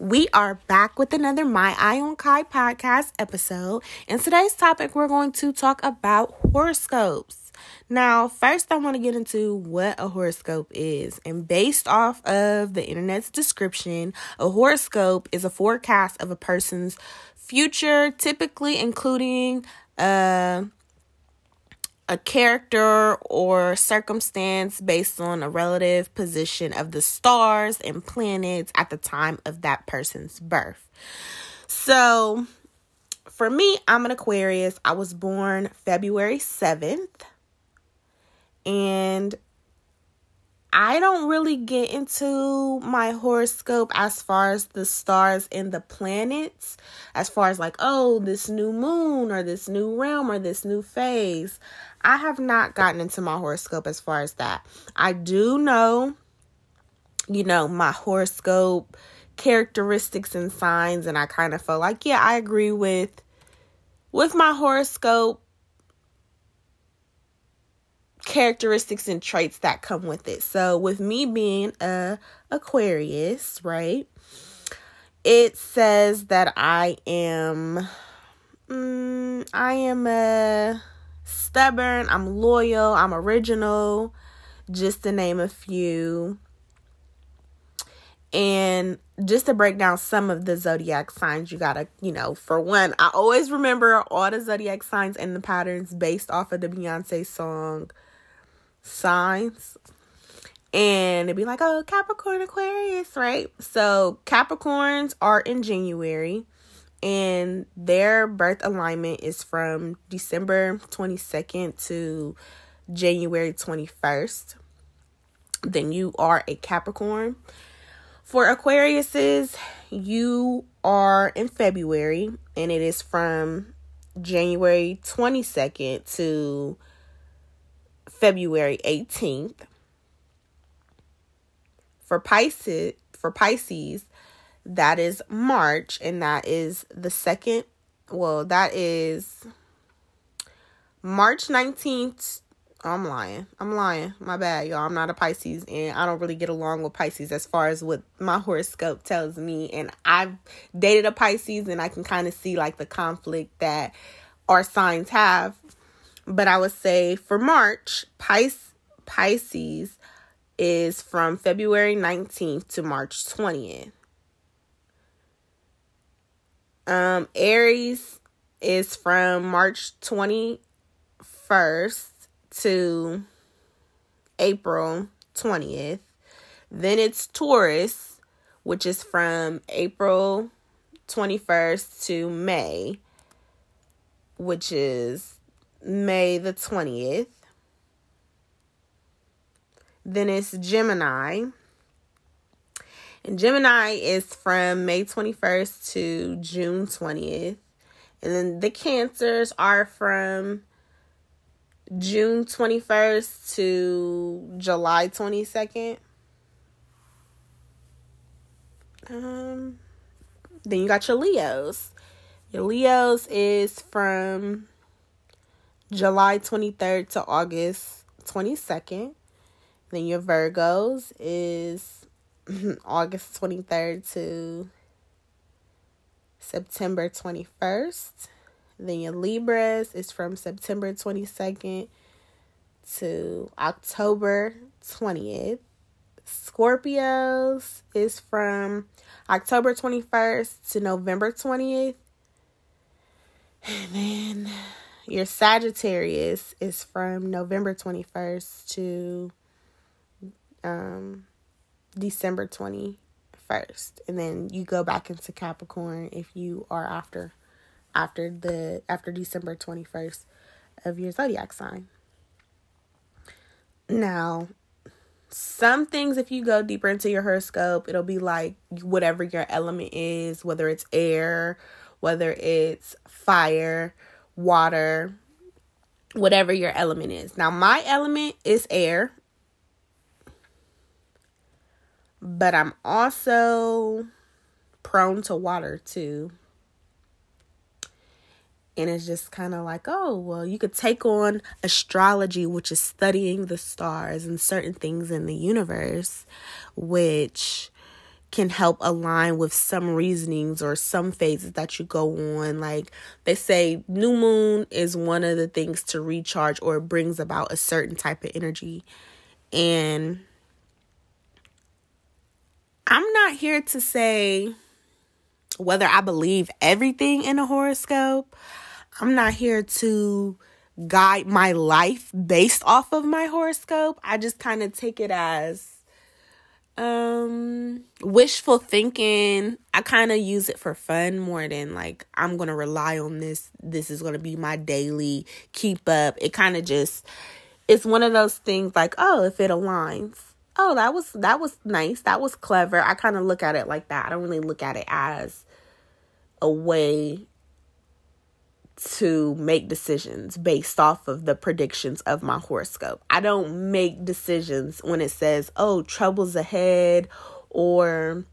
We are back with another My Eye on Kai podcast episode. In today's topic, we're going to talk about horoscopes. Now, first, I want to get into what a horoscope is. And based off of the internet's description, a horoscope is a forecast of a person's future, typically including uh, a character or circumstance based on a relative position of the stars and planets at the time of that person's birth. So, for me, I'm an Aquarius. I was born February 7th. And I don't really get into my horoscope as far as the stars and the planets, as far as like, oh, this new moon or this new realm or this new phase. I have not gotten into my horoscope as far as that. I do know, you know, my horoscope characteristics and signs, and I kind of feel like, yeah, I agree with with my horoscope characteristics and traits that come with it. So with me being a Aquarius, right? It says that I am mm, I am a stubborn, I'm loyal, I'm original, just to name a few. And just to break down some of the zodiac signs, you gotta, you know, for one, I always remember all the zodiac signs and the patterns based off of the Beyonce song signs and it'd be like, oh, Capricorn, Aquarius, right? So Capricorns are in January, and their birth alignment is from December 22nd to January 21st. Then you are a Capricorn. For Aquariuses, you are in February, and it is from January 22nd to February 18th. For Pisces, for Pisces, that is March and that is the second well, that is March 19th. Oh, I'm lying. I'm lying. My bad, y'all. I'm not a Pisces and I don't really get along with Pisces as far as what my horoscope tells me. And I've dated a Pisces and I can kind of see like the conflict that our signs have but I would say for March, Pis- Pisces is from February 19th to March 20th. Um, Aries is from March 21st to April 20th. Then it's Taurus, which is from April 21st to May, which is May the 20th. Then it's Gemini. And Gemini is from May 21st to June 20th. And then the Cancers are from June 21st to July 22nd. Um, then you got your Leos. Your Leos is from July 23rd to August 22nd. Then your Virgos is August 23rd to September 21st. Then your Libras is from September 22nd to October 20th. Scorpios is from October 21st to November 20th. And then your Sagittarius is from November 21st to um, December 21st. And then you go back into Capricorn if you are after after the after December 21st of your zodiac sign. Now, some things if you go deeper into your horoscope, it'll be like whatever your element is, whether it's air, whether it's fire, water, whatever your element is. Now, my element is air, but I'm also prone to water too. And it's just kind of like, oh, well, you could take on astrology, which is studying the stars and certain things in the universe, which can help align with some reasonings or some phases that you go on. Like they say, new moon is one of the things to recharge or brings about a certain type of energy. And I'm not here to say whether I believe everything in a horoscope. I'm not here to guide my life based off of my horoscope. I just kind of take it as um wishful thinking. I kind of use it for fun more than like I'm to rely on this. This is to be my daily keep up. It kind of just it's one of those things like, oh, if it aligns. Oh, that was that was nice. That was clever. I kind of look at it like that. I don't really look at it as a way to make decisions based off of the predictions of my horoscope. I don't make decisions when it says, oh, trouble's ahead or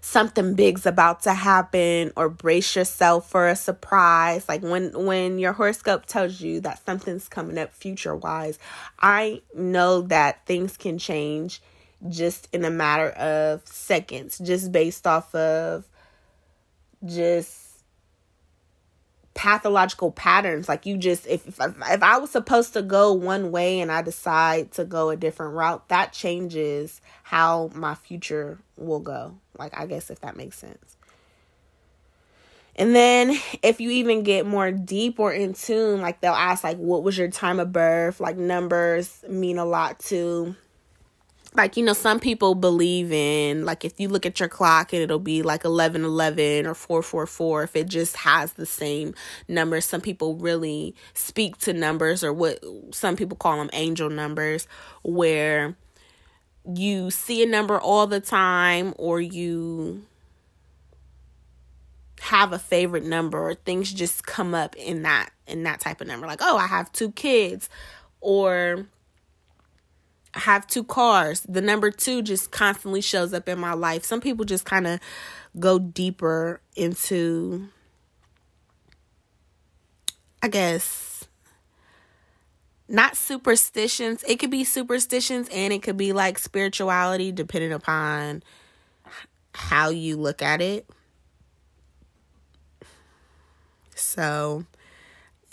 something big's about to happen or brace yourself for a surprise like when when your horoscope tells you that something's coming up future wise i know that things can change just in a matter of seconds just based off of just pathological patterns. Like you just if, if if I was supposed to go one way and I decide to go a different route that changes how my future will go. Like I guess if that makes sense. And then if you even get more deep or in tune like they'll ask like what was your time of birth? Like numbers mean a lot too like you know some people believe in like if you look at your clock and it'll be like 1111 or 444 if it just has the same numbers. Some people really speak to numbers or what some people call them angel numbers where you see a number all the time or you have a favorite number or things just come up in that in that type of number. Like oh i have two kids or have two cars. The number two just constantly shows up in my life. Some people just kind of go deeper into, I guess, not superstitions. It could be superstitions and it could be like spirituality, depending upon how you look at it. So,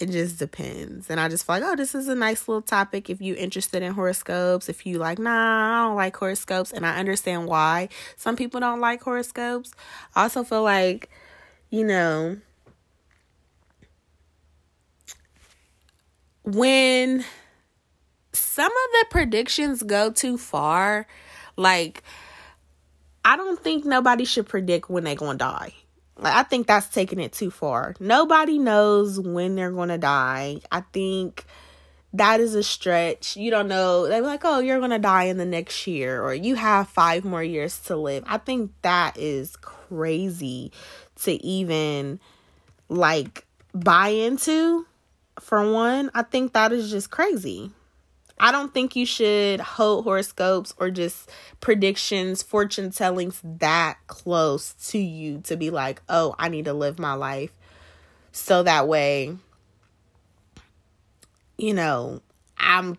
it just depends. And I just feel like, oh, this is a nice little topic if you're interested in horoscopes. If you like, nah, I don't like horoscopes, and I understand why some people don't like horoscopes. I also feel like, you know, when some of the predictions go too far, like I don't think nobody should predict when they're gonna die. Like I think that's taking it too far. Nobody knows when they're to die. I think that is a stretch. You don't know. They're like, "Oh, you're to die in the next year or you have 5 more years to live." I think that is crazy to even like buy into. For one, I think that is just crazy. I don't think you should hold horoscopes or just predictions, fortune tellings that close to you to be like, oh, I need to live my life. So that way, you know, I'm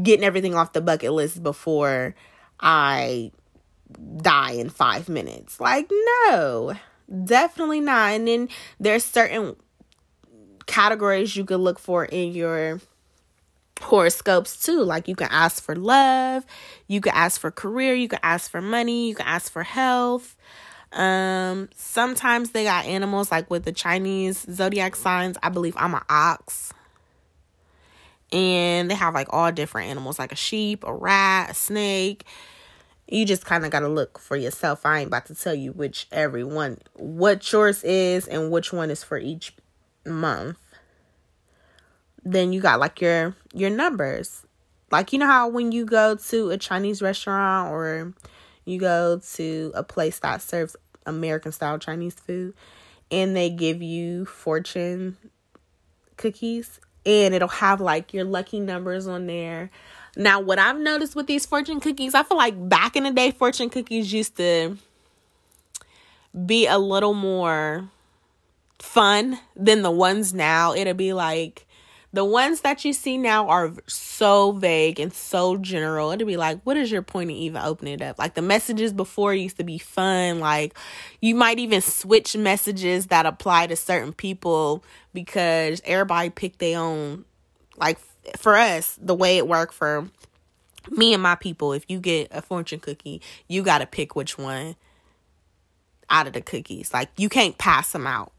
getting everything off the bucket list before I die in five minutes. Like, no, definitely not. And then there's certain categories you could look for in your horoscopes too. Like you can ask for love, you can ask for career, you can ask for money, you can ask for health. Um sometimes they got animals like with the Chinese zodiac signs. I believe I'm an ox. And they have like all different animals like a sheep, a rat, a snake. You just kind of got to look for yourself. I ain't about to tell you which every one what yours is and which one is for each month then you got like your your numbers. Like you know how when you go to a Chinese restaurant or you go to a place that serves American style Chinese food and they give you fortune cookies and it'll have like your lucky numbers on there. Now, what I've noticed with these fortune cookies, I feel like back in the day, fortune cookies used to be a little more fun than the ones now. It'll be like The ones that you see now are so vague and so general. It'd be like, what is your point in even opening it up? Like the messages before used to be fun. Like you might even switch messages that apply to certain people because everybody picked their own. Like for us, the way it worked for me and my people, if you get a fortune cookie, you got to pick which one out of the cookies. Like you can't pass them out.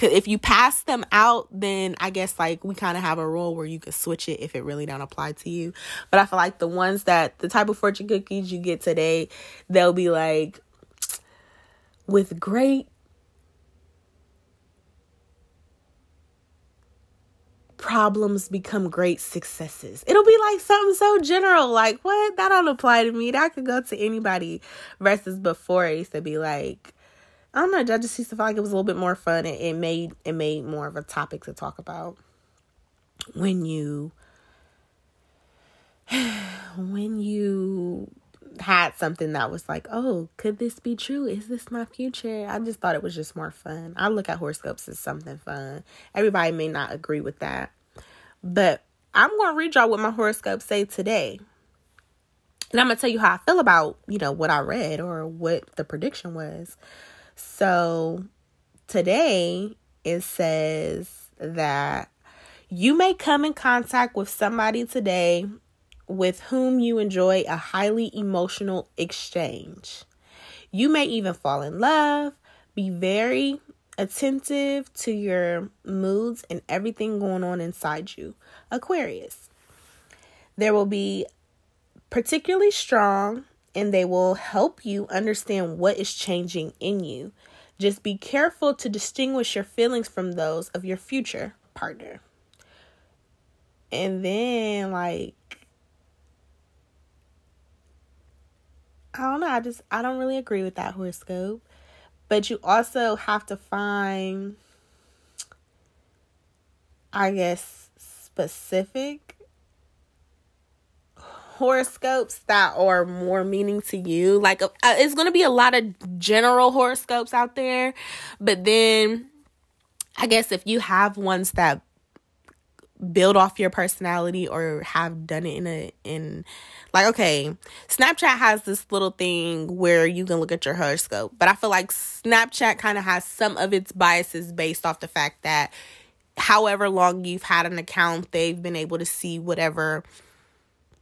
If you pass them out, then I guess like we kind of have a rule where you can switch it if it really don't apply to you. But I feel like the ones that the type of fortune cookies you get today, they'll be like with great problems become great successes. It'll be like something so general, like what that don't apply to me. That could go to anybody. Versus before, it used to be like, I don't know. I just used to feel like it was a little bit more fun. It, it made it made more of a topic to talk about when you when you had something that was like, oh, could this be true? Is this my future? I just thought it was just more fun. I look at horoscopes as something fun. Everybody may not agree with that. But I'm going to read y'all what my horoscope say today. And I'm going to tell you how I feel about, you know, what I read or what the prediction was. So today it says that you may come in contact with somebody today with whom you enjoy a highly emotional exchange. You may even fall in love, be very attentive to your moods and everything going on inside you. Aquarius. There will be particularly strong and they will help you understand what is changing in you. Just be careful to distinguish your feelings from those of your future partner. And then, like, I don't know. I just, I don't really agree with that horoscope. But you also have to find, I guess, specific horoscopes that are more meaning to you. Like, uh, it's going to be a lot of general horoscopes out there. But then, I guess if you have ones that build off your personality or have done it in a in like okay snapchat has this little thing where you can look at your horoscope but i feel like snapchat kind of has some of its biases based off the fact that however long you've had an account they've been able to see whatever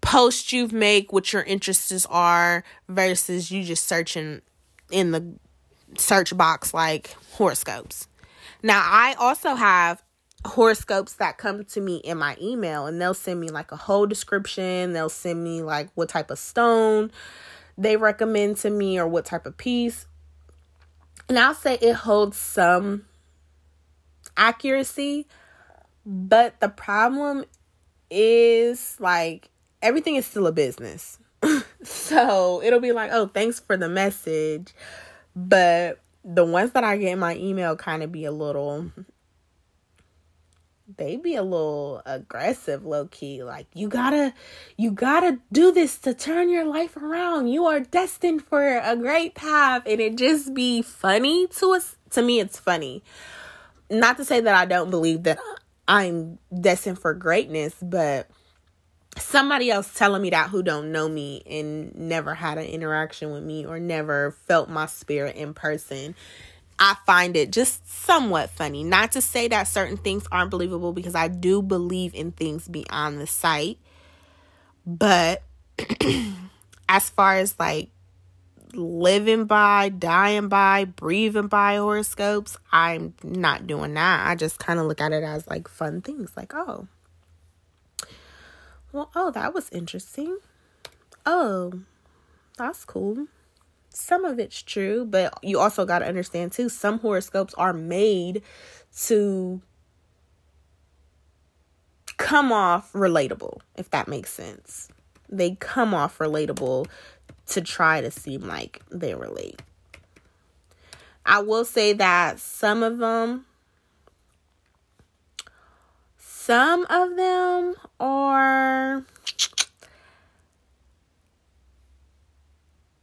post you've make what your interests are versus you just searching in the search box like horoscopes. Now i also have horoscopes that come to me in my email and they'll send me like a whole description. They'll send me like what type of stone they recommend to me or what type of piece. And i'll say it holds some accuracy but the problem is like everything is still a business. So it'll be like oh thanks for the message. But the ones that i get in my email kind of be a little they be a little aggressive low key like you gotta you gotta do this to turn your life around. You are destined for a great path. And it just be funny to us to me it's funny. Not to say that i don't believe that i'm destined for greatness but somebody else telling me that who don't know me and never had an interaction with me or never felt my spirit in person I find it just somewhat funny. Not to say that certain things aren't believable because I do believe in things beyond the sight. But as far as like living by, dying by, breathing by horoscopes, I'm not doing that. I just kind of look at it as like fun things like, oh, well, oh, that was interesting. Oh, that's cool some of it's true, but you also got to understand too, some horoscopes are made to come off relatable, if that makes sense. They come off relatable to try to seem like they relate. I will say that some of them some of them are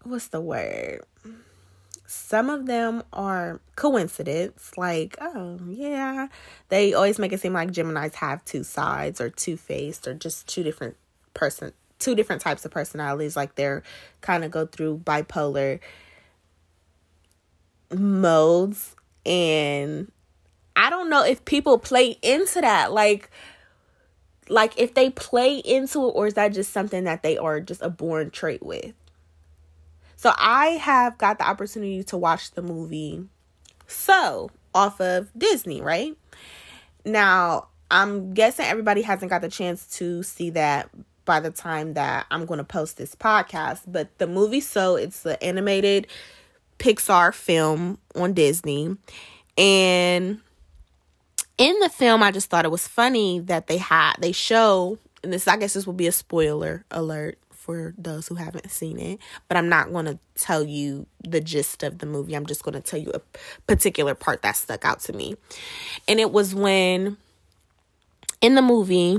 what's the word? some of them are coincidence, like, oh, yeah. They always make it seem like Geminis have two sides or two faced or just two different person two different types of personalities like they're kind of go through bipolar modes and I don't know if people play into that like like if they play into it or is that just something that they are just a born trait with so I have got the opportunity to watch the movie Soul off of Disney, right? Now, I'm guessing everybody hasn't got the chance to see that by the time that I'm going to post this podcast, but the movie Soul it's the animated Pixar film on Disney. And in the film, I just thought it was funny that they had they show and this I guess this will be a spoiler alert for those who haven't seen it, but I'm not going to tell you the gist of the movie. I'm just going to tell you a particular part that stuck out to me. And it was when in the movie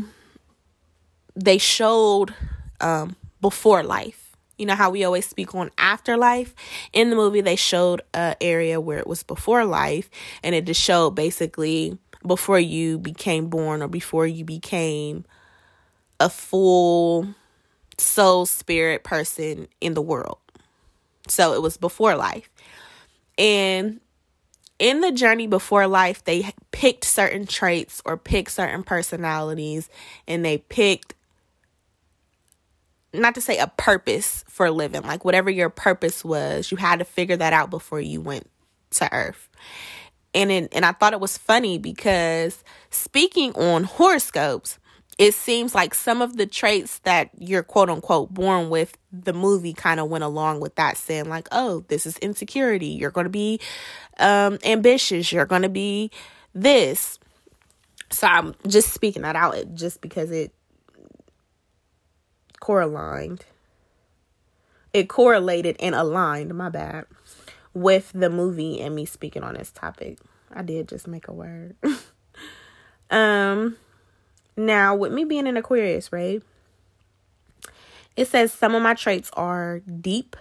they showed um, before life. You know how we always speak on afterlife? In the movie, they showed an area where it was before life, and it just showed basically before you became born or before you became a full soul spirit person in the world. So it was before life. And in the journey before life, they picked certain traits or picked certain personalities and they picked not to say a purpose for living, like whatever your purpose was, you had to figure that out before you went to earth. And in, and I thought it was funny because speaking on horoscopes, it seems like some of the traits that you're quote unquote born with the movie kind of went along with that saying like oh this is insecurity. You're going to be um ambitious. You're going to be this. So i'm just speaking that out just because it correlated it correlated and aligned my bad with the movie and me speaking on this topic i did just make a word um now, with me being an Aquarius, right? It says some of my traits are deep,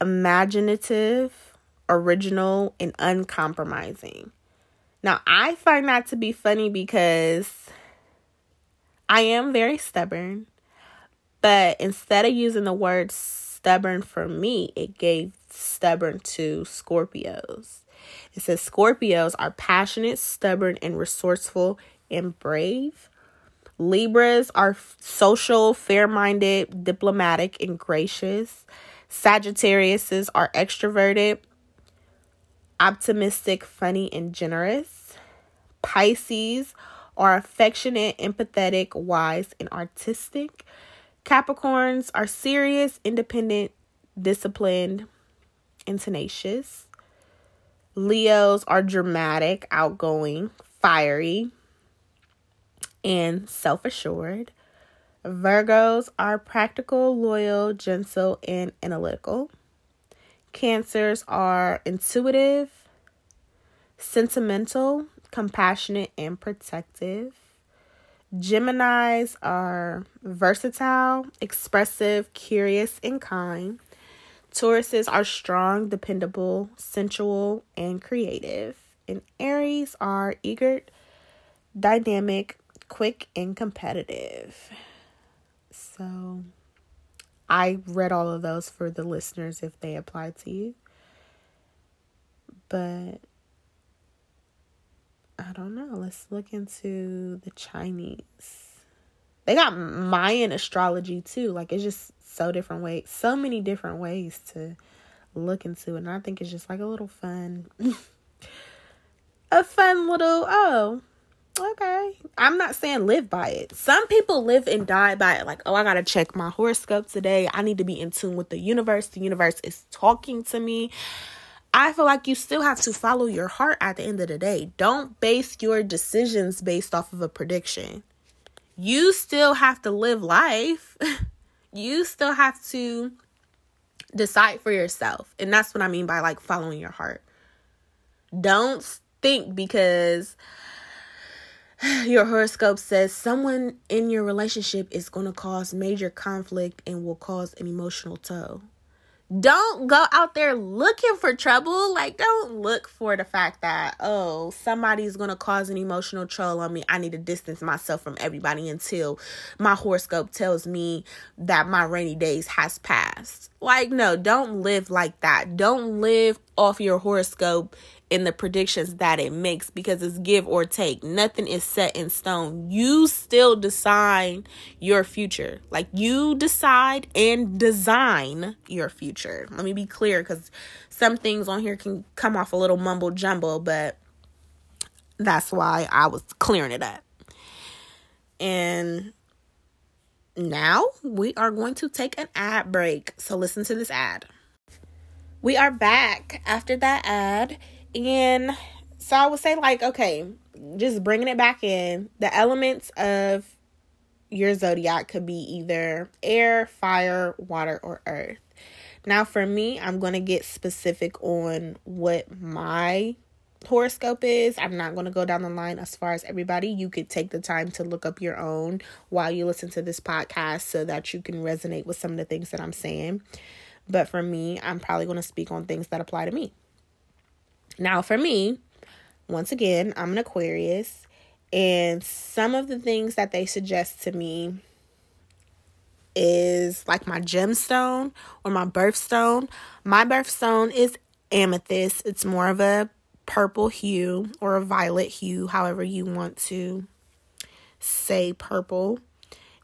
imaginative, original, and uncompromising. Now, I find that to be funny because I am very stubborn, but instead of using the word stubborn for me, it gave stubborn to Scorpios. It says Scorpios are passionate, stubborn, and resourceful and brave. Libras are social, fair minded, diplomatic, and gracious. Sagittariuses are extroverted, optimistic, funny, and generous. Pisces are affectionate, empathetic, wise, and artistic. Capricorns are serious, independent, disciplined, and tenacious. Leos are dramatic, outgoing, fiery, and self assured. Virgos are practical, loyal, gentle, and analytical. Cancers are intuitive, sentimental, compassionate, and protective. Geminis are versatile, expressive, curious, and kind. Tauruses are strong, dependable, sensual, and creative. And Aries are eager, dynamic, quick, and competitive. So I read all of those for the listeners if they apply to you. But I don't know. Let's look into the Chinese. They got Mayan astrology too. Like it's just so different ways, so many different ways to look into it. And I think it's just like a little fun, a fun little, oh, okay. I'm not saying live by it. Some people live and die by it. Like, oh, I got to check my horoscope today. I need to be in tune with the universe. The universe is talking to me. I feel like you still have to follow your heart at the end of the day. Don't base your decisions based off of a prediction. You still have to live life. you still have to decide for yourself. And that's what I mean by like following your heart. Don't think because your horoscope says someone in your relationship is going to cause major conflict and will cause an emotional toll. Don't go out there looking for trouble. Like, don't look for the fact that, oh, somebody's going to cause an emotional troll on me. I need to distance myself from everybody until my horoscope tells me that my rainy days has passed. Like, no, don't live like that. Don't live off your horoscope in the predictions that it makes because it's give or take. Nothing is set in stone. You still decide your future. Like you decide and design your future. Let me be clear because some things on here can come off a little mumble jumble, but that's why I was clearing it up. And now we are going to take an ad break. So listen to this ad. We are back after that ad and so I would say, like, okay, just bringing it back in, the elements of your zodiac could be either air, fire, water, or earth. Now, for me, I'm going to get specific on what my horoscope is. I'm not going to go down the line as far as everybody. You could take the time to look up your own while you listen to this podcast so that you can resonate with some of the things that I'm saying. But for me, I'm probably going to speak on things that apply to me. Now, for me, once again, I'm an Aquarius, and some of the things that they suggest to me is like my gemstone or my birthstone. My birthstone is amethyst, it's more of a purple hue or a violet hue, however you want to say purple.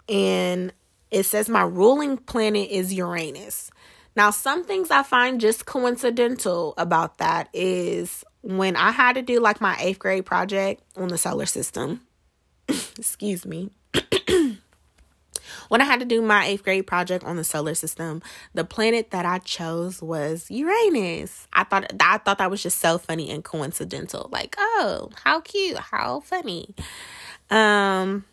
And it says my ruling planet is Uranus. Now, some things I find just coincidental about that is when I had to do like my eighth grade project on the solar system, excuse me. when I had to do my eighth grade project on the solar system, the planet that I chose was Uranus. I thought I thought that was just so funny and coincidental. Like, oh, how cute, how funny. Um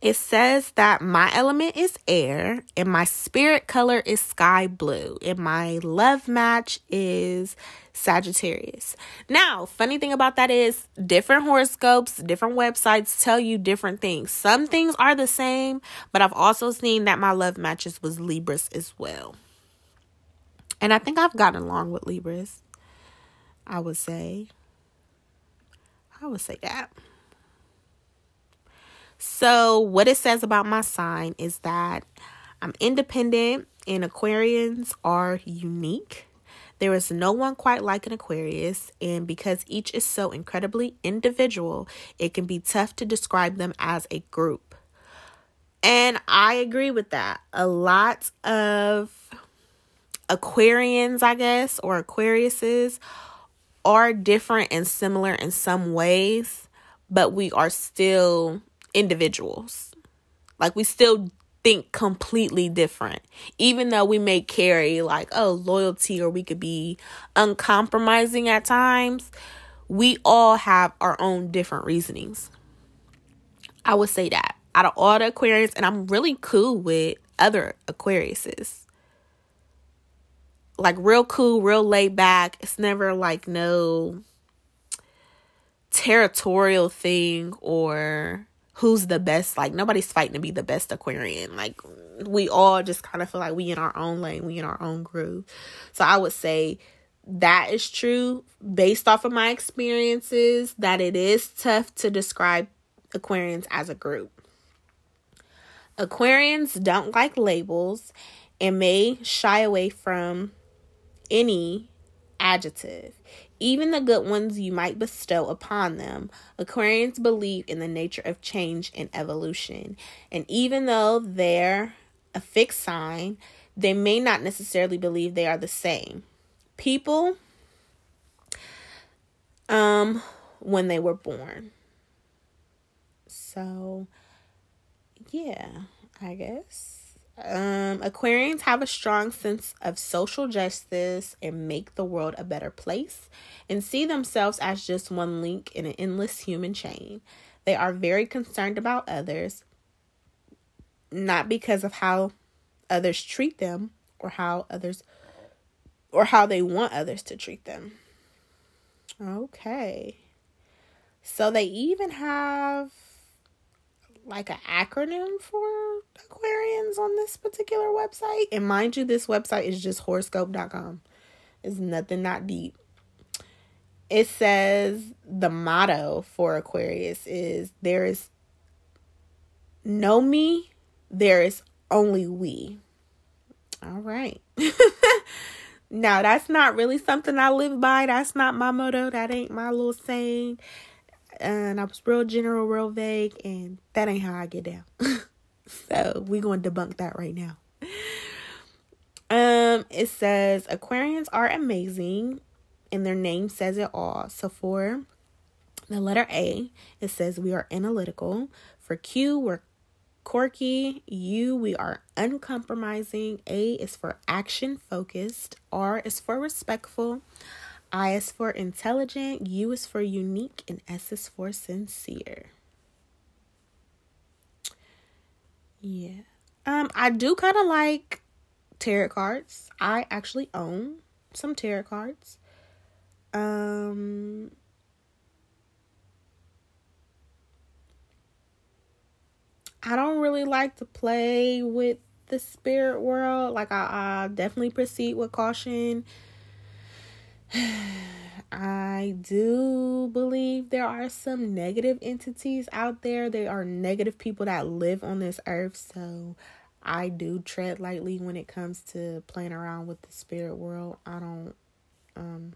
it says that my element is air and my spirit color is sky blue and my love match is Sagittarius. Now, funny thing about that is different horoscopes, different websites tell you different things. Some things are the same, but I've also seen that my love matches was Libras as well. And I think I've gotten along with Libras. I would say. I would say that. So, what it says about my sign is that I'm independent and Aquarians are unique. There is no one quite like an Aquarius, and because each is so incredibly individual, it can be tough to describe them as a group. And I agree with that. A lot of Aquarians, I guess, or Aquariuses are different and similar in some ways, but we are still individuals. Like we still think completely different. Even though we may carry like, oh, loyalty or we could be uncompromising at times, we all have our own different reasonings. I would say that. Out of all the Aquarius, and I'm really cool with other Aquariuses. Like real cool, real laid back. It's never like no territorial thing or who's the best. Like nobody's fighting to be the best Aquarian. Like we all just kind of feel like we in our own lane, we in our own groove. So I would say that is true based off of my experiences that it is tough to describe Aquarians as a group. Aquarians don't like labels and may shy away from any adjective even the good ones you might bestow upon them. Aquarians believe in the nature of change and evolution. And even though they're a fixed sign, they may not necessarily believe they are the same. People um when they were born. So yeah, I guess. Um, Aquarians have a strong sense of social justice and make the world a better place and see themselves as just one link in an endless human chain. They are very concerned about others, not because of how others treat them or how others or how they want others to treat them. Okay. So they even have like an acronym for Aquarians on this particular website. And mind you, this website is just horoscope.com. It's nothing not deep. It says the motto for Aquarius is there is no me, there is only we. All right. now, that's not really something I live by. That's not my motto. That ain't my little saying. And I was real general, real vague, and that ain't how I get down. so we going to debunk that right now. Um, it says Aquarians are amazing, and their name says it all. So for the letter A, it says we are analytical. For Q, we're quirky. U, we are uncompromising. A is for action focused. R is for respectful. I is for intelligent. U is for unique. And S is for sincere. Yeah. Um, I do kind of like tarot cards. I actually own some tarot cards. Um I don't really like to play with the spirit world. Like I, I definitely proceed with caution. I do believe there are some negative entities out there. There are negative people that live on this earth. So I do tread lightly when it comes to playing around with the spirit world. I don't um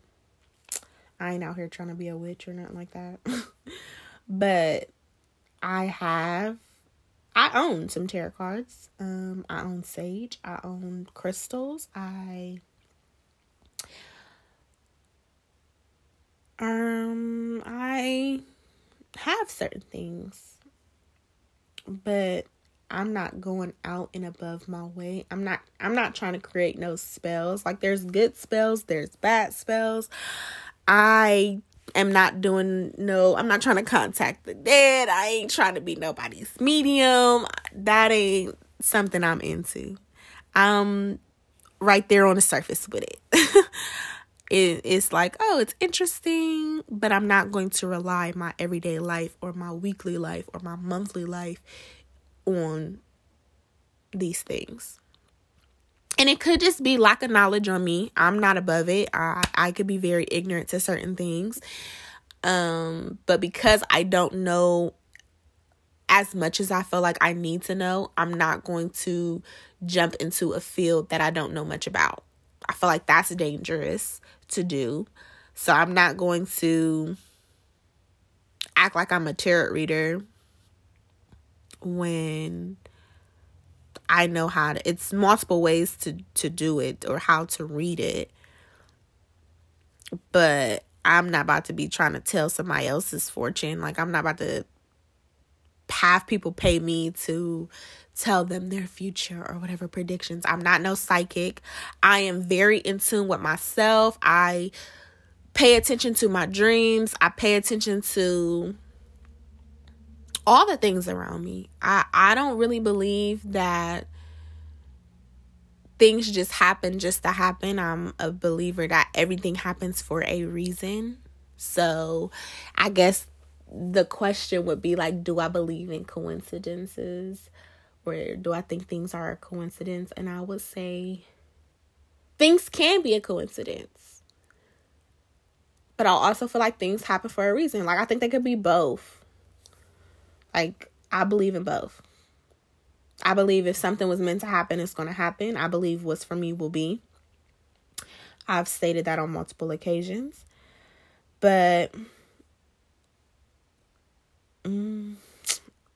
I ain't out here trying to be a witch or nothing like that. but I have I own some tarot cards. Um I own sage, I own crystals. I um I have certain things. But I'm not going out and above my way. I'm not I'm not trying to create no spells. Like there's good spells, there's bad spells. I am not doing no I'm not trying to contact the dead. I ain't trying to be nobody's medium. That ain't something I'm into. I'm right there on the surface with it. it it's like, oh, it's interesting, but I'm not going to rely my everyday life or my weekly life or my monthly life on these things. And it could just be lack of knowledge on me. I'm not above it. I I could be very ignorant to certain things. Um, but because I don't know as much as I feel like I need to know, I'm not going to jump into a field that I don't know much about. I feel like that's dangerous to do. So I'm not going to act like I'm a tarot reader when I know how to it's multiple ways to to do it or how to read it. But I'm not about to be trying to tell somebody else's fortune. Like I'm not about to have people pay me to tell them their future or whatever predictions. I'm not no psychic. I am very in tune with myself. I pay attention to my dreams. I pay attention to all the things around me. I I don't really believe that things just happen just to happen. I'm a believer that everything happens for a reason. So, I guess the question would be like do I believe in coincidences or do I think things are a coincidence? And I would say things can be a coincidence. But I also feel like things happen for a reason. Like I think they could be both like, I believe in both. I believe if something was meant to happen, it's going to happen. I believe what's for me will be. I've stated that on multiple occasions. But mm,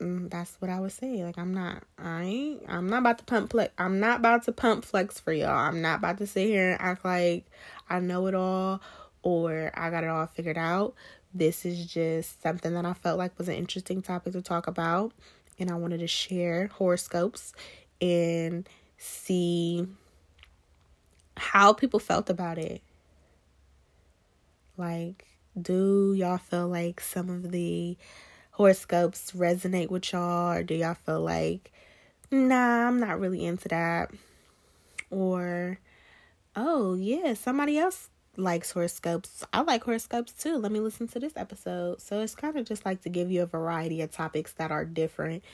mm, that's what I would say. Like I'm not I ain't I'm not about to pump flex I'm not about to pump flex for y'all. I'm not about to sit here and act like I know it all or I got it all figured out this is just something that I felt like was an interesting topic to talk about. And I wanted to share horoscopes and see how people felt about it. Like, do y'all feel like some of the horoscopes resonate with y'all? Or do y'all feel like, nah, I'm not really into that? Or, oh, yeah, somebody else likes horoscopes. I like horoscopes too. Let me listen to this episode. So it's kind of just like to give you a variety of topics that are different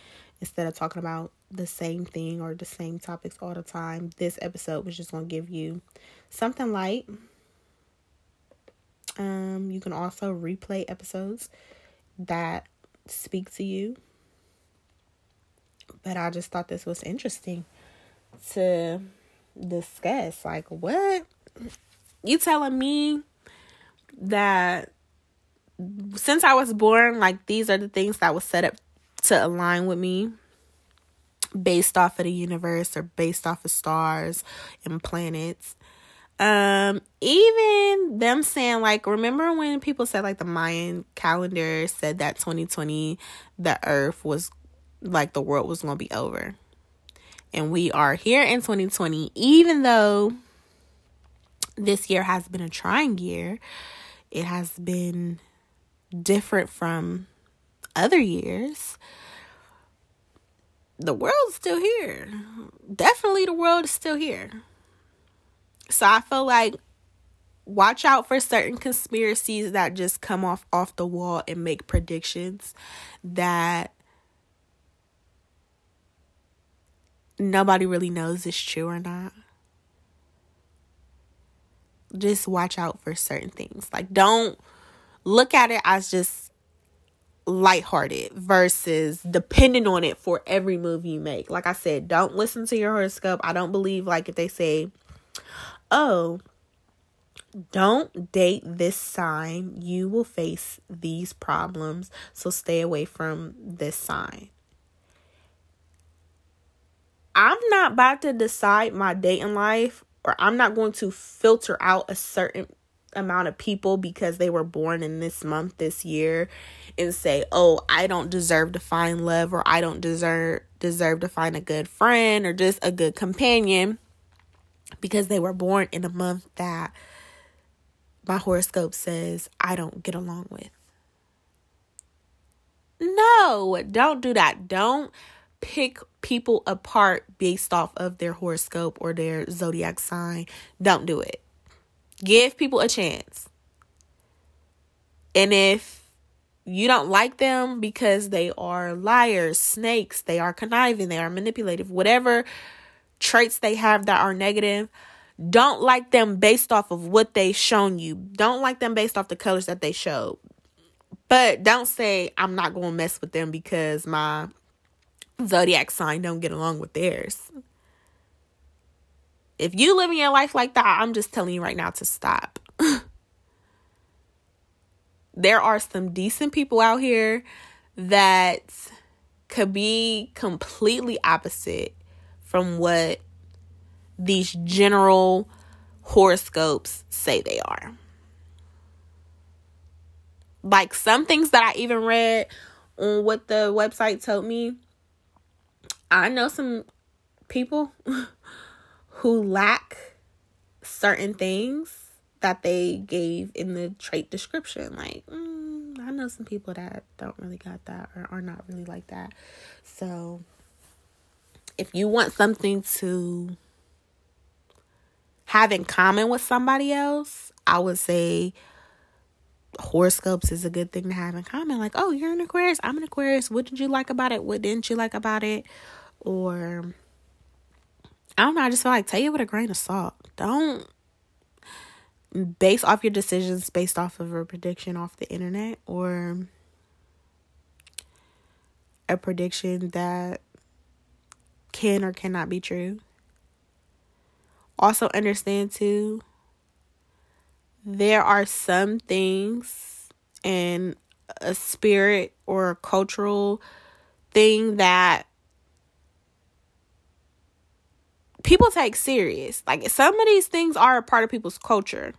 instead of talking about the same thing or the same topics all the time. This episode was just going to give you something light. Um, you can also replay episodes that speak to you. But I just thought this was interesting to discuss. Like, what? You telling me that since I was born, like these are the things that was set up to align with me based off of the universe or based off of stars and planets. Um, even them saying like, remember when people said like the Mayan calendar said that 2020 the earth was like the world was gonna be over. And we are here in 2020, even though this year has been a trying year, it has been different from other years the world's still here. Definitely the world is still here. So I feel like watch out for certain conspiracies that just come off off the wall and make predictions that nobody really knows is true or not. Just watch out for certain things. Like don't look at it as just lighthearted versus depending on it for every move you make. Like I said, don't listen to your horoscope. I don't believe like if they say, "Oh, don't date this sign, you will face these problems, so stay away from this sign." I'm not about to decide my dating life or I'm not going to filter out a certain amount of people because they were born in this month this year and say, "Oh, I don't deserve to find love or I don't deserve deserve to find a good friend or just a good companion because they were born in a month that my horoscope says I don't get along with." No, don't do that. Don't pick people apart based off of their horoscope or their zodiac sign. Don't do it. Give people a chance. And if you don't like them because they are liars, snakes, they are conniving, they are manipulative, whatever traits they have that are negative, don't like them based off of what they've shown you. Don't like them based off the colors that they show. But don't say I'm not going to mess with them because my zodiac sign don't get along with theirs. If you living your life like that, I'm just telling you right now to stop. there are some decent people out here that could be completely opposite from what these general horoscopes say they are. Like some things that I even read on what the website told me. I know some people who lack certain things that they gave in the trait description. Like, mm, I know some people that don't really got that or are not really like that. So, if you want something to have in common with somebody else, I would say horoscopes is a good thing to have in common. Like, oh, you're an Aquarius, I'm an Aquarius. What did you like about it? What didn't you like about it? Or I don't know. I just feel like take it with a grain of salt. Don't base off your decisions based off of a prediction off the internet or a prediction that can or cannot be true. Also, understand too, there are some things in a spirit or a cultural thing that people take serious. Like some of these things are a part of people's culture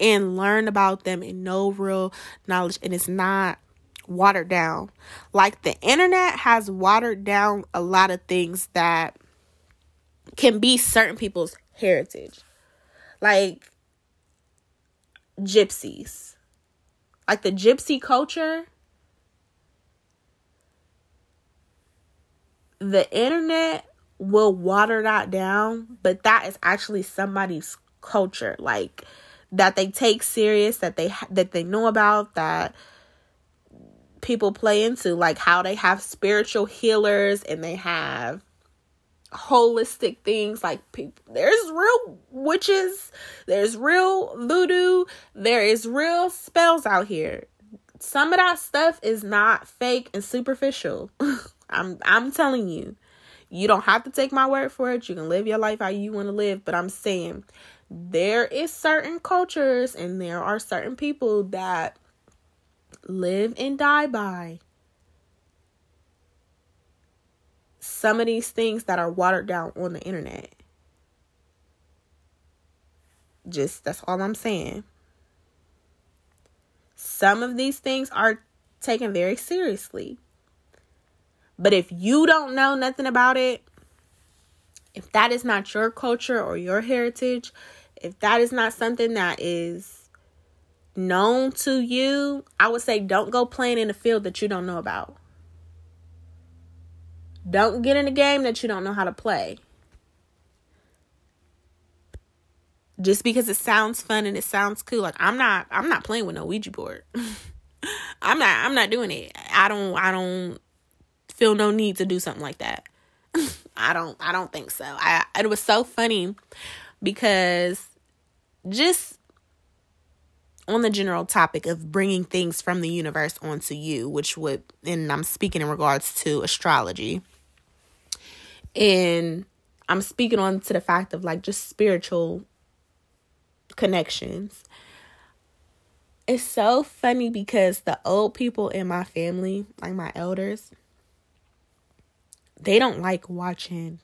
and learn about them in no real knowledge and it's not watered down. Like the internet has watered down a lot of things that can be certain people's heritage. Like gypsies. Like the gypsy culture. The internet will water that down, but that is actually somebody's culture like that they take serious that they that they know about that people play into, like how they have spiritual healers and they have holistic things like people there's real witches there's real voodoo there is real spells out here. Some of that stuff is not fake and superficial. I'm i'm telling you. You don't have to take my word for it. You can live your life how you want to live but i'm saying there is certain cultures and there are certain people that live and die by some of these things that are watered down on the internet. Just that's all I'm saying. Some of these things are taken very seriously. But if you don't know nothing about it, if that is not your culture or your heritage, if that is not something that is known to you, I would say don't go playing in a field that you don't know about. Don't get in a game that you don't know how to play. Just because it sounds fun and it sounds cool. Like I'm not I'm not playing with no Ouija board. I'm not I'm not doing it. I don't I don't feel no need to do something like that. I don't I don't think so. I it was so funny because just on the general topic of bringing things from the universe onto you, which would, and I'm speaking in regards to astrology. And I'm speaking on to the fact of like just spiritual connections. It's so funny because the old people in my family, like my elders, they don't like watching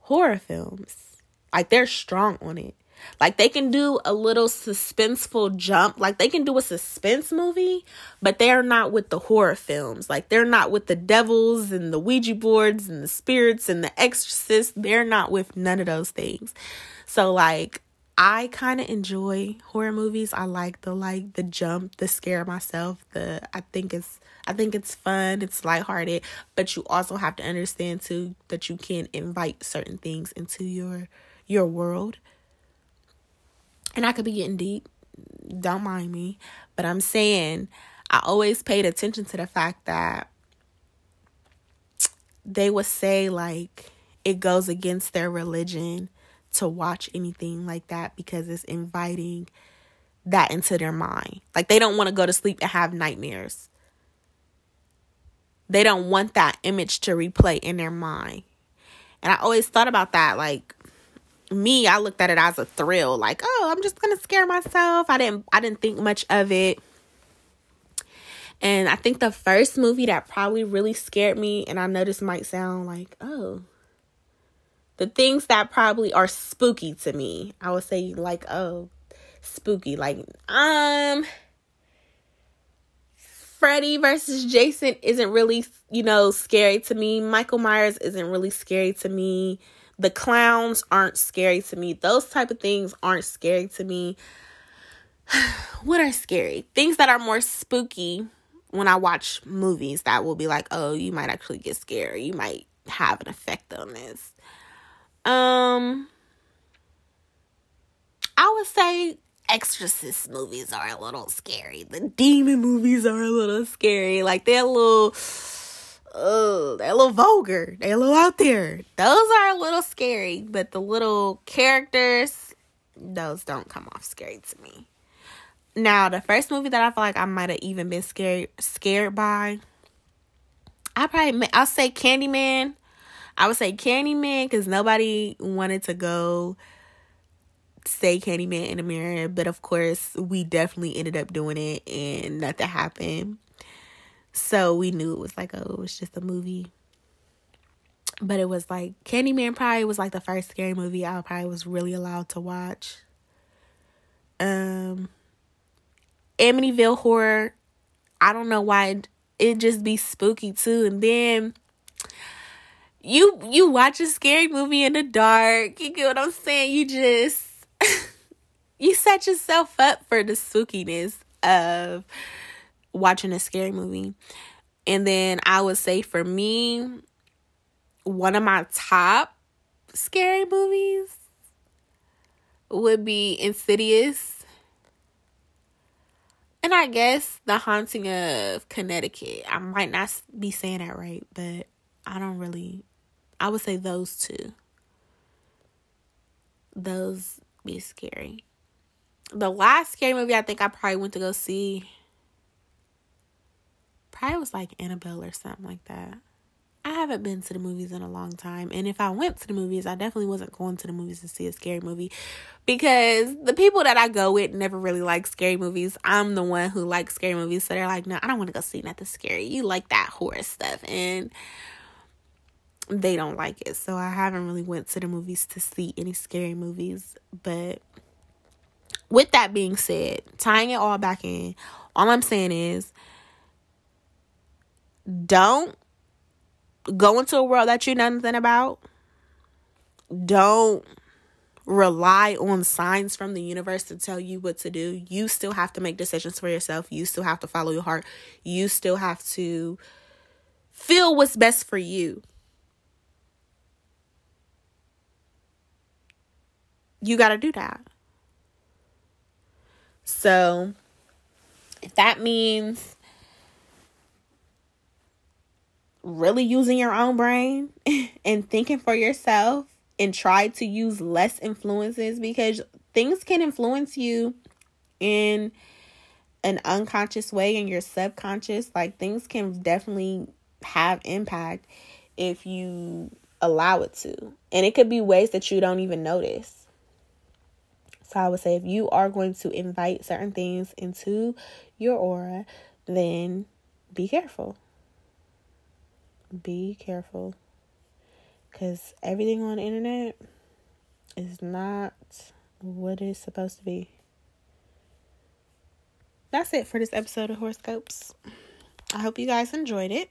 horror films. Like they're strong on it. Like they can do a little suspenseful jump. Like they can do a suspense movie, but they're not with the horror films. Like they're not with the devils and the Ouija boards and the spirits and the exorcists. They're not with none of those things. So like I kind of enjoy horror movies. I like the like the jump, the scare myself. The I think it's I think it's fun. It's lighthearted, but you also have to understand too that you can invite certain things into your your world and I could be getting deep. Don't mind me. But I'm saying I always paid attention to the fact that they would say like it goes against their religion to watch anything like that because it's inviting that into their mind. Like they don't want to go to sleep and have nightmares. They don't want that image to replay in their mind. And I always thought about that like me, I looked at it as a thrill, like, oh, I'm just gonna scare myself. I didn't I didn't think much of it. And I think the first movie that probably really scared me, and I know this might sound like, oh, the things that probably are spooky to me, I would say like, oh, spooky. Like, um Freddy versus Jason isn't really, you know, scary to me. Michael Myers isn't really scary to me the clowns aren't scary to me. Those type of things aren't scary to me. What are scary? Things that are more spooky when i watch movies that will be like oh you might actually get scared. You might have an effect on this. Um i would say exorcist movies are a little scary. The demon movies are a little scary. Like they're a little oh, they're a little vulgar. They're a little out there. Those are a little scary, but the little characters, those don't come off scary to me. Now, the first movie that I feel like I might have even been scared scared by, I probably I'll say Candyman. I would say Candyman because nobody wanted to go say Candyman in the mirror, but of course we definitely ended up doing it and nothing happened. So we knew it was like, oh, it was just a movie. But it was like Candyman probably was like the first scary movie I probably was really allowed to watch. Um Amityville horror, I don't know why it, it just be spooky too. And then you you watch a scary movie in the dark. You get what I'm saying? You just you set yourself up for the spookiness of watching a scary movie. And then I would say for me, one of my top scary movies would be Insidious. And I guess the haunting of Connecticut. I might not be saying that right, but I don't really. I would say those two. Those be scary. The last scary movie I think I probably went to go see probably was like Annabelle or something like that. I haven't been to the movies in a long time. And if I went to the movies, I definitely wasn't going to the movies to see a scary movie because the people that I go with never really like scary movies. I'm the one who likes scary movies. So they're like, no, I don't want to go see nothing scary. You like that horror stuff. And they don't like it. So I haven't really went to the movies to see any scary movies. But with that being said, tying it all back in, all I'm saying is don't go into a world that you know nothing about. Don't rely on signs from the universe to tell you what to do. You still have to make decisions for yourself. You still have to follow your heart. You still have to feel what's best for you. You got to do that. So, if that means really using your own brain and thinking for yourself and try to use less influences because things can influence you in an unconscious way in your subconscious. Like things can definitely have impact if you allow it to. And it could be ways that you don't even notice. So i would say if you are going to invite certain things into your aura then be careful be careful because everything on the internet is not what it's supposed to be. That's it for this episode of Horoscopes. I hope you guys enjoyed it.